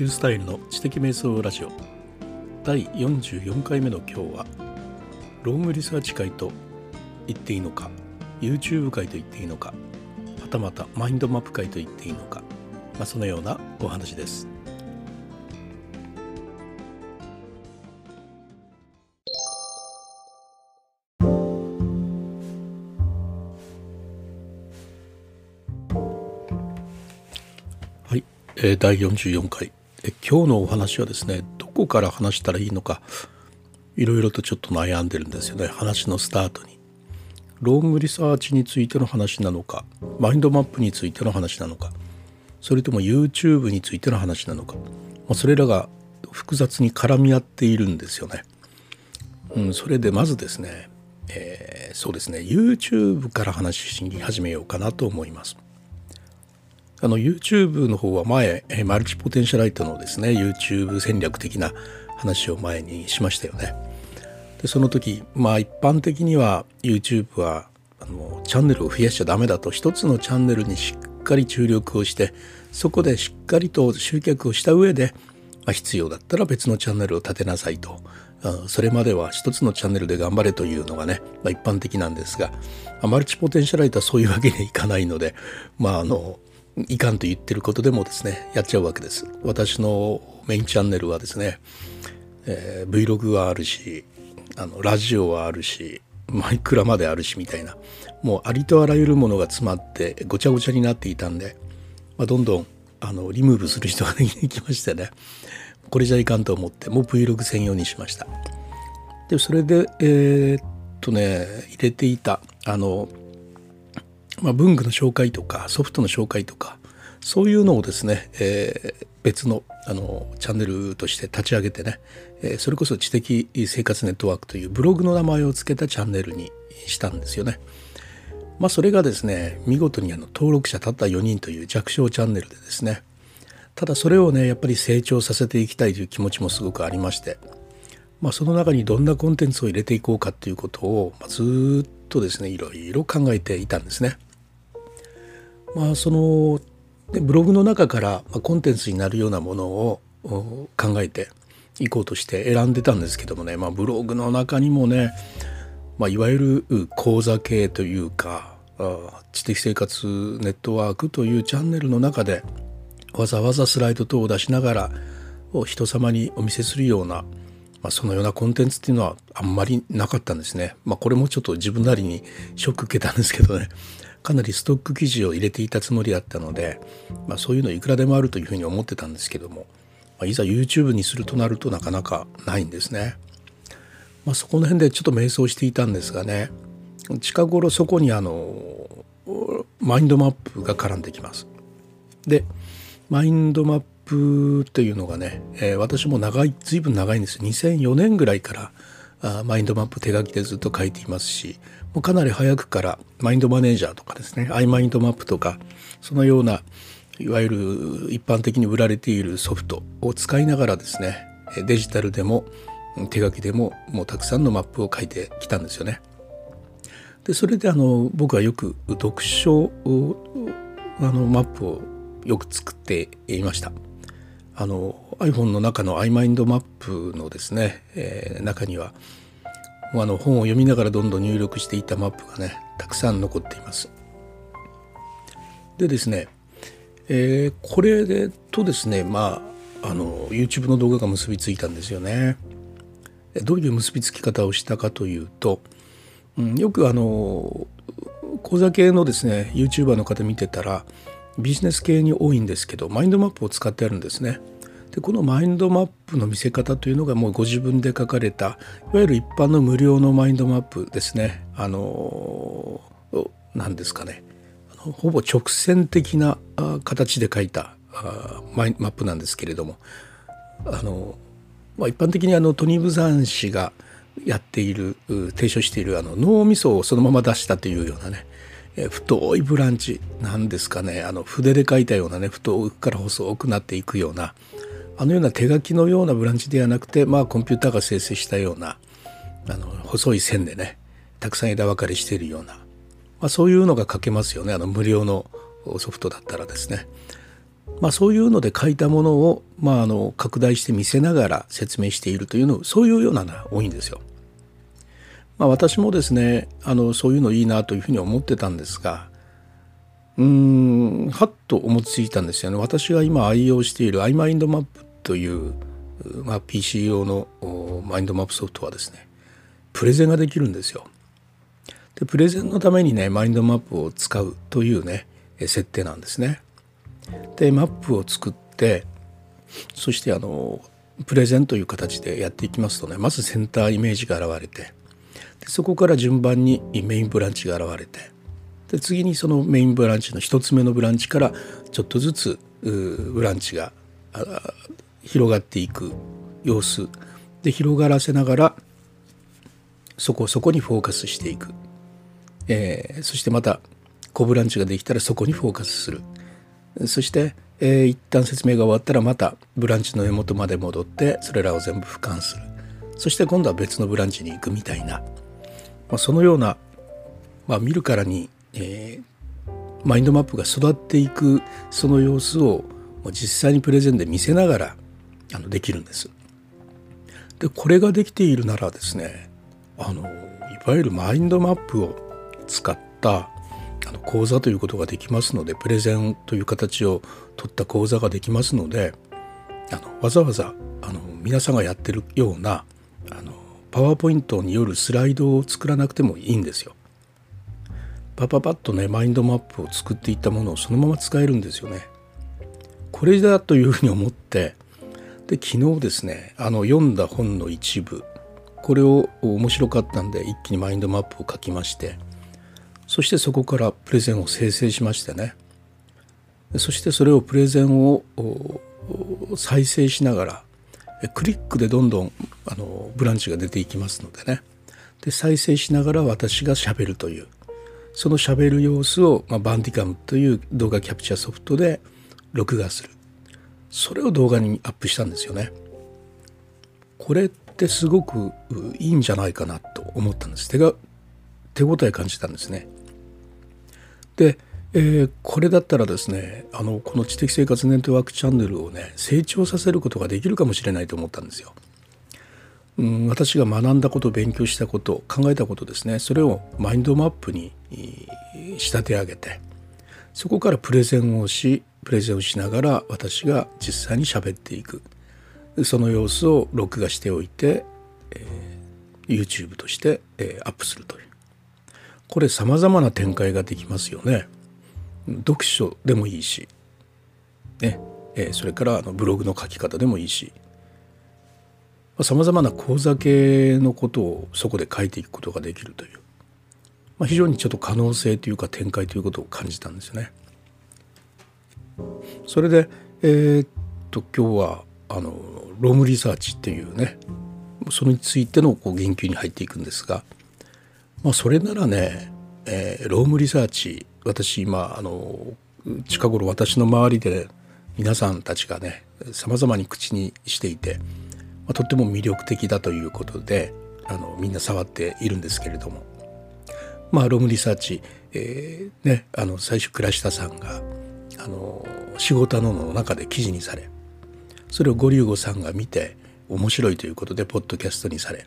ユースタイルの知的瞑想ラジオ。第44回目の今日はロングリサーチ会と言っていいのか YouTube 会と言っていいのかはたまたマインドマップ会と言っていいのか、まあ、そのようなお話です。はい、えー、第44回。え今日のお話はですねどこから話したらいいのかいろいろとちょっと悩んでるんですよね話のスタートに。ロングリサーチについての話なのかマインドマップについての話なのかそれとも YouTube についての話なのか、まあ、それらが複雑に絡み合っているんですよね。うん、それでまずですね、えー、そうですね YouTube から話し始めようかなと思います。あの YouTube の方は前マルチポテンシャライトのですね YouTube 戦略的な話を前にしましたよね。でその時まあ一般的には YouTube はあのチャンネルを増やしちゃダメだと一つのチャンネルにしっかり注力をしてそこでしっかりと集客をした上で、まあ、必要だったら別のチャンネルを立てなさいとそれまでは一つのチャンネルで頑張れというのがね、まあ、一般的なんですがマルチポテンシャライトはそういうわけにはいかないのでまああのいかんと言ってることでもですねやっちゃうわけです。私のメインチャンネルはですね、えー、Vlog はあるしあのラジオはあるしマイクラまであるしみたいなもうありとあらゆるものが詰まってごちゃごちゃになっていたんで、まあ、どんどんあのリムーブする人ができましてねこれじゃいかんと思ってもう Vlog 専用にしました。でそれでえー、っとね入れていたあのまあ、文具の紹介とかソフトの紹介とかそういうのをですね、えー、別のあのチャンネルとして立ち上げてね、えー、それこそ知的生活ネットワークというブログの名前を付けたチャンネルにしたんですよね。まあ、それがですね見事にあの登録者たった4人という弱小チャンネルでですねただそれをねやっぱり成長させていきたいという気持ちもすごくありまして、まあ、その中にどんなコンテンツを入れていこうかということを、まあ、ずっとですねいろいろ考えていたんですね。まあ、そのブログの中からコンテンツになるようなものを考えていこうとして選んでたんですけどもね、まあ、ブログの中にもね、まあ、いわゆる講座系というか知的生活ネットワークというチャンネルの中でわざわざスライド等を出しながら人様にお見せするような、まあ、そのようなコンテンツっていうのはあんまりなかったんですね。まあ、これもちょっと自分なりにショック受けたんですけどね。かなりストック記事を入れていたつもりだったので、まあ、そういうのいくらでもあるというふうに思ってたんですけども、まあ、いざ YouTube にするとなるとなかなかないんですね。まあ、そこの辺でちょっと迷走していたんですがね近頃そこにあのマインドマップが絡んできます。でマインドマップというのがね、えー、私も長い随分長いんです2004年ぐらいからあマインドマップ手書きでずっと書いていますしもうかなり早くから MindManager とかですね iMindMap とかそのようないわゆる一般的に売られているソフトを使いながらですねデジタルでも手書きでももうたくさんのマップを書いてきたんですよね。でそれであの僕はよく読書あのマップをよく作っていました。あの iPhone の中の iMind マップのですね、えー、中にはあの本を読みながらどんどん入力していたマップがねたくさん残っています。でですね、えー、これでとですねまああの YouTube の動画が結びついたんですよね。どういう結びつき方をしたかというと、うん、よくあの講座系のですね YouTuber の方見てたらビジネス系に多いんですけどマインドマップを使ってあるんですね。でこのマインドマップの見せ方というのがもうご自分で書かれたいわゆる一般の無料のマインドマップですね。あの何ですかね。ほぼ直線的な形で書いたマイマップなんですけれども。あの、まあ、一般的にあのトニー・ブザン氏がやっている提唱しているあの脳みそをそのまま出したというようなね太いブランチなんですかね。あの筆で書いたようなね太くから細くなっていくようなあのような手書きのようなブランチではなくて、まあ、コンピューターが生成したようなあの細い線でねたくさん枝分かれしているような、まあ、そういうのが書けますよねあの無料のソフトだったらですね。まあ、そういうので書いたものを、まあ、あの拡大して見せながら説明しているというのそういうようなのが多いんですよ。まあ、私もですねあのそういうのいいなというふうに思ってたんですがうーんはっと思いついたんですよね。私が今愛用している iMindMap という、まあ、PC 用のマインドマップソフトはですねプレゼンができるんですよ。でプレゼンのためにねマインドマップを使うというね設定なんですね。でマップを作ってそしてあのプレゼンという形でやっていきますとねまずセンターイメージが現れてでそこから順番にメインブランチが現れてで次にそのメインブランチの1つ目のブランチからちょっとずつブランチが広がっていく様子。で広がらせながらそこそこにフォーカスしていく、えー、そしてまた小ブランチができたらそこにフォーカスする。そして、えー、一旦説明が終わったらまたブランチの根元まで戻ってそれらを全部俯瞰する。そして今度は別のブランチに行くみたいな、まあ、そのような、まあ、見るからに、えー、マインドマップが育っていくその様子を実際にプレゼンで見せながらあのできるんです。でこれができているならですねあのいわゆるマインドマップを使ったあの講座ということができますのでプレゼンという形を取った講座ができますのであのわざわざあの皆さんがやってるようなあのパワーポイントによるスライドを作らなくてもいいんですよ。パパパッとねマインドマップを作っていったものをそのまま使えるんですよね。これだというふうに思ってで昨日ですねあの読んだ本の一部これを面白かったんで一気にマインドマップを書きましてそしてそこからプレゼンを生成しましてね。そしてそれをプレゼンを再生しながらクリックでどんどんあのブランチが出ていきますのでね。で再生しながら私がしゃべるというそのしゃべる様子を、まあ、バンディカムという動画キャプチャーソフトで録画する。それを動画にアップしたんですよね。これってすごくいいんじゃないかなと思ったんです。手が手応え感じたんですね。で、えー、これだったらですねあのこの知的生活ネットワークチャンネルをね成長させることができるかもしれないと思ったんですよ。うん、私が学んだこと勉強したこと考えたことですね。それをマインドマップに仕立て上げてそこからプレゼンをしプレゼンをしながら私が実際に喋っていく。その様子を録画しておいて、えー、YouTube として、えー、アップするという。これ様々な展開ができますよね。読書でもいいし、ね。えー、それからあのブログの書き方でもいいし。さまざ、まな講座系のことをそこで書いていくことができるという、まあ、非常にちょっと可能性というか展開ということを感じたんですよね。それで、えー、っと今日はあの Roam Research っていうねそれについてのこう言及に入っていくんですが。まあ、それならね、えー、 Roam Research 私今あの近頃私の周りで皆さんたちがねさまざまに口にしていて、まあ、とっても魅力的だということであのみんな触っているんですけれどもまあロームリサーチ、えー、ね、あの最初倉下さんがあの仕事のの中で記事にされそれをゴリュゴさんが見て面白いということでポッドキャストにされ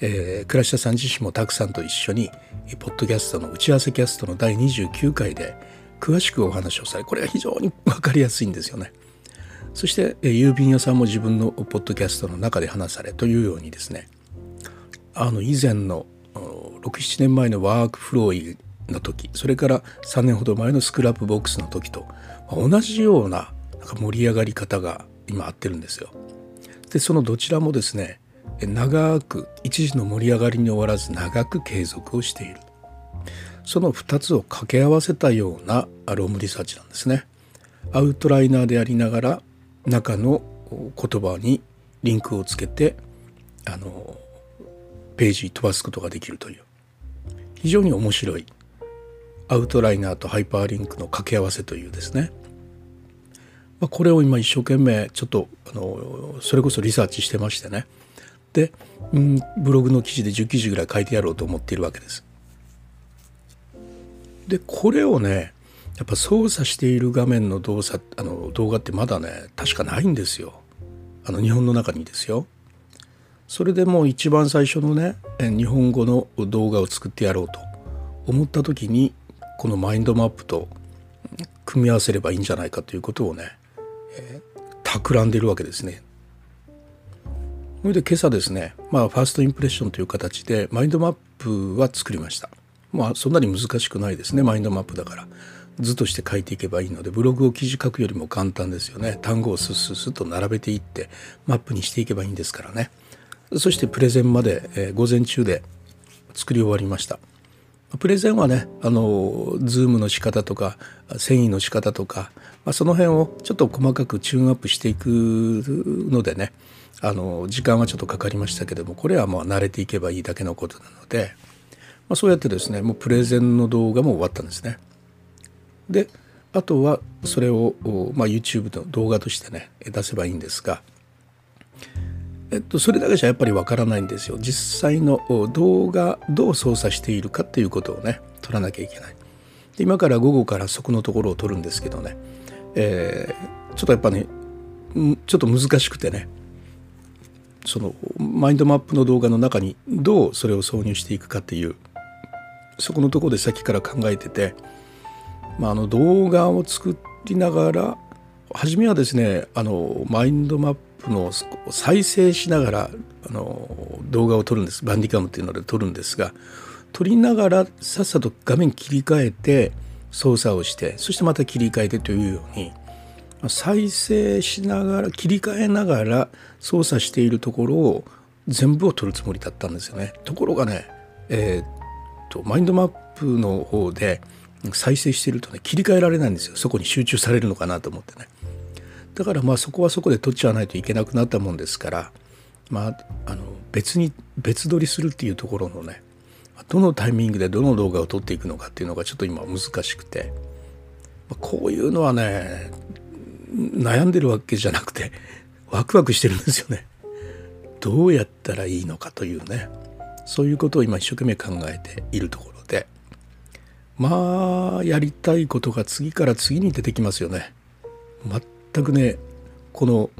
えー、倉下さん自身もたくさんと一緒にポッドキャストの打ち合わせキャストの第29回で詳しくお話をされこれは非常に分かりやすいんですよね。そして、えー、郵便屋さんも自分のポッドキャストの中で話されというようにですねあの以前の67年前のワークフローの時それから3年ほど前の Scrapbox の時と同じようななんか盛り上がり方が今あってるんですよ。でそのどちらもですね長く一時の盛り上がりに終わらず長く継続をしている。その2つを掛け合わせたような Roam Research なんですね。アウトライナーでありながら中の言葉にリンクをつけてあのページ飛ばすことができるという。非常に面白いアウトライナーとハイパーリンクの掛け合わせというですね。まあこれを今一生懸命ちょっとあのそれこそリサーチしてましてね。で、うん、ブログの記事で10記事ぐらい書いてやろうと思っているわけです。でこれをねやっぱ操作している画面の動作あの動画ってまだね確かないんですよ。あの日本の中にですよ。それでもう一番最初のね日本語の動画を作ってやろうと思った時にこのマインドマップと組み合わせればいいんじゃないかということをね、えー、企んでいるわけですね。それで今朝ですね、まあ、ファーストインプレッションという形でマインドマップは作りました。まあそんなに難しくないですねマインドマップだから。図として書いていけばいいのでブログを記事書くよりも簡単ですよね単語をスッスッスッと並べていってマップにしていけばいいんですからねそしてプレゼンまで、えー、午前中で作り終わりましたプレゼンはねあのズームの仕方とか遷移の仕方とか、まあ、その辺をちょっと細かくチューンアップしていくのでねあの時間はちょっとかかりましたけどもこれはまあ慣れていけばいいだけのことなので、まあ、そうやってですねもうプレゼンの動画も終わったんですね。であとはそれを、まあ、YouTube の動画としてね出せばいいんですがえっと、それだけじゃやっぱりわからないんですよ。実際の動画どう操作しているかっていうことをね撮らなきゃいけない。で今から午後からそこのところを撮るんですけどね、えー、ちょっとやっぱねちょっと難しくてね。そのマインドマップの動画の中にどうそれを挿入していくかっていうそこのところでさっきから考えてて、まあ、あの動画を作りながら初めはですねあのマインドマップの再生しながらあの動画を撮るんですバンディカムっていうので撮るんですが撮りながらさっさと画面切り替えて操作をしてそしてまた切り替えてというように再生しながら切り替えながら操作しているところを全部を撮るつもりだったんですよね。ところがね、えー、っとマインドマップの方で再生してるとね切り替えられないんですよそこに集中されるのかなと思ってね。だからまあそこはそこで取っちゃわないといけなくなったもんですから、まあ、あの別に別撮りするっていうところのねどのタイミングでどの動画を撮っていくのかっていうのがちょっと今難しくてこういうのはね悩んでるわけじゃなくてワクワクしてるんですよね。どうやったらいいのかというねそういうことを今一生懸命考えているところでまあやりたいことが次から次に出てきますよね。全くねこの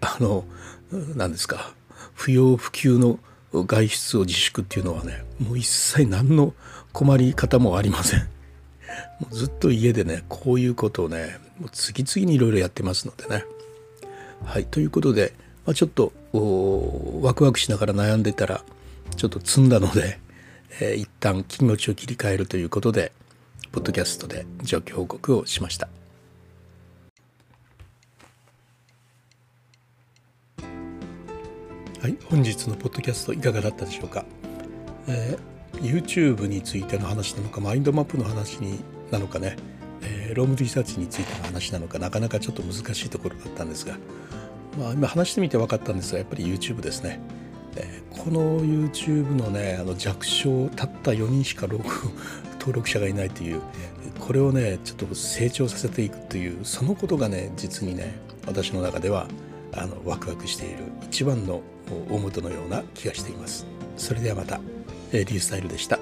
あの何ですか不要不急の外出を自粛っていうのはねもう一切何の困り方もありません。もうずっと家でねこういうことをねもう次々にいろいろやってますのでね。はいということで、まあ、ちょっとワクワクしながら悩んでたらちょっと積んだので、えー、一旦気持ちを切り替えるということでポッドキャストで状況報告をしました。はい、本日のポッドキャストいかがだったでしょうか、えー、YouTube についての話なのかマインドマップの話になのかね、えー、ロームリサーチについての話なのかなかなかちょっと難しいところだったんですが、まあ、今話してみて分かったんですがやっぱり YouTube ですね、えー、この YouTube のねあの弱小たった4人しか登録者がいないというこれをねちょっと成長させていくというそのことがね実にね私の中ではあのワクワクしている一番の大元のような気がしています。それではまた、えー、リュースタイルでした。